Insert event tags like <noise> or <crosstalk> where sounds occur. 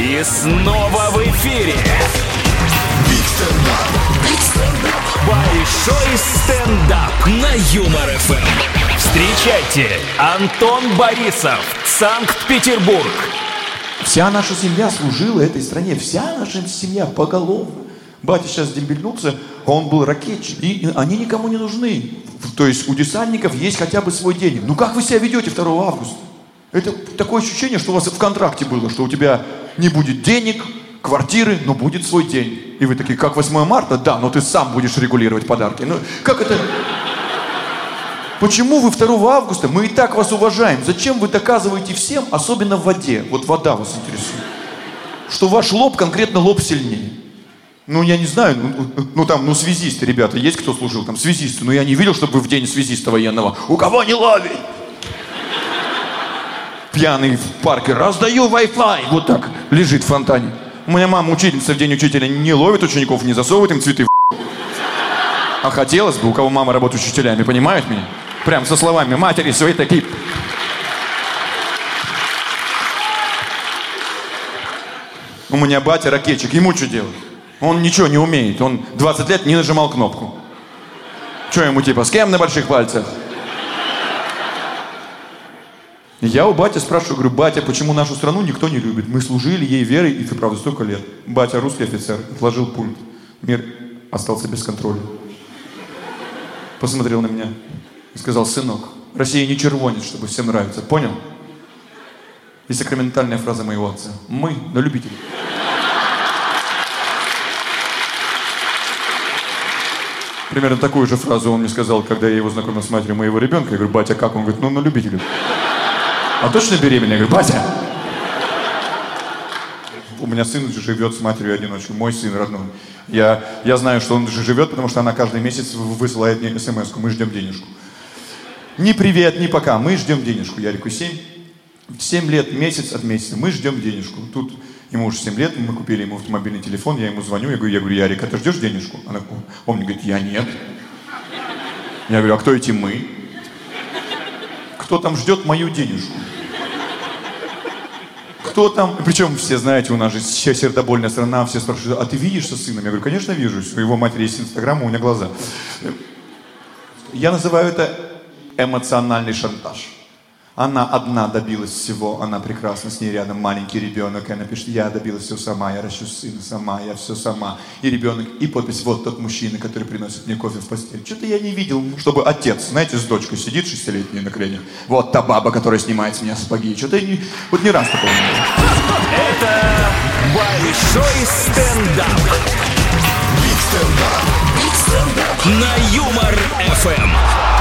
И снова в эфире. Большой стендап на Юмор ФМ. Встречайте, Антон Борисов, Санкт-Петербург. Вся наша семья служила этой стране, вся наша семья поголовно. Батя сейчас дембельнулся, он был ракетчик, и они никому не нужны. То есть у десантников есть хотя бы свой день. Ну как вы себя ведете 2 августа? Это такое ощущение, что у вас в контракте было, что у тебя не будет денег, квартиры, но будет свой день. И вы такие, как 8 марта? Да, но ты сам будешь регулировать подарки. Ну, как это? Почему вы 2 августа? Мы и так вас уважаем. Зачем вы доказываете всем, особенно в воде? Вот вода вас интересует. Что ваш лоб конкретно лоб сильнее. Ну, я не знаю, ну, ну там, ну, связисты, ребята, есть кто служил там, связисты, но я не видел, чтобы вы в день связиста военного, у кого не ловить? Пьяный в парке, раздаю Wi-Fi, вот так, лежит в фонтане. У меня мама учительница в день учителя не ловит учеников, не засовывает им цветы в <laughs> А хотелось бы, у кого мама работает учителями, понимают меня? Прям со словами матери своей такие. У меня батя ракетчик, ему что делать? Он ничего не умеет, он 20 лет не нажимал кнопку. Что ему типа, с кем на больших пальцах? Я у батя спрашиваю, говорю, батя, почему нашу страну никто не любит? Мы служили ей верой, и ты правда столько лет. Батя русский офицер, отложил пульт. Мир остался без контроля. Посмотрел на меня и сказал, сынок, Россия не червонец, чтобы всем нравиться. Понял? И сакраментальная фраза моего отца. Мы на любителей. Примерно такую же фразу он мне сказал, когда я его знакомил с матерью моего ребенка. Я говорю, батя, как? Он говорит, ну, на любителей. А точно беременная? Я говорю, батя! У меня сын живет с матерью одиночкой, мой сын родной. Я, я знаю, что он живет, потому что она каждый месяц высылает мне смс мы ждем денежку. Ни привет, ни пока, мы ждем денежку. Ярику 7. 7 лет, месяц от месяца, мы ждем денежку. Тут ему уже 7 лет, мы купили ему автомобильный телефон, я ему звоню, я говорю, я говорю, Ярик, а ты ждешь денежку? Она, он мне говорит, я нет. Я говорю, а кто эти мы? Кто там ждет мою денежку? Кто там? Причем все знаете, у нас же сейчас сердобольная страна, все спрашивают, а ты видишь со сыном? Я говорю, конечно вижу, у его матери есть инстаграм, у меня глаза. Я называю это эмоциональный шантаж. Она одна добилась всего, она прекрасна, с ней рядом маленький ребенок, и она пишет, я добилась все сама, я ращу сына сама, я все сама. И ребенок, и подпись, вот тот мужчина, который приносит мне кофе в постель. Что-то я не видел, чтобы отец, знаете, с дочкой сидит шестилетний на коленях. Вот та баба, которая снимает с меня сапоги. Что-то я не, вот ни раз такого не. Это большой стендап. Big стендап. Big стендап. На Юмор ФМ.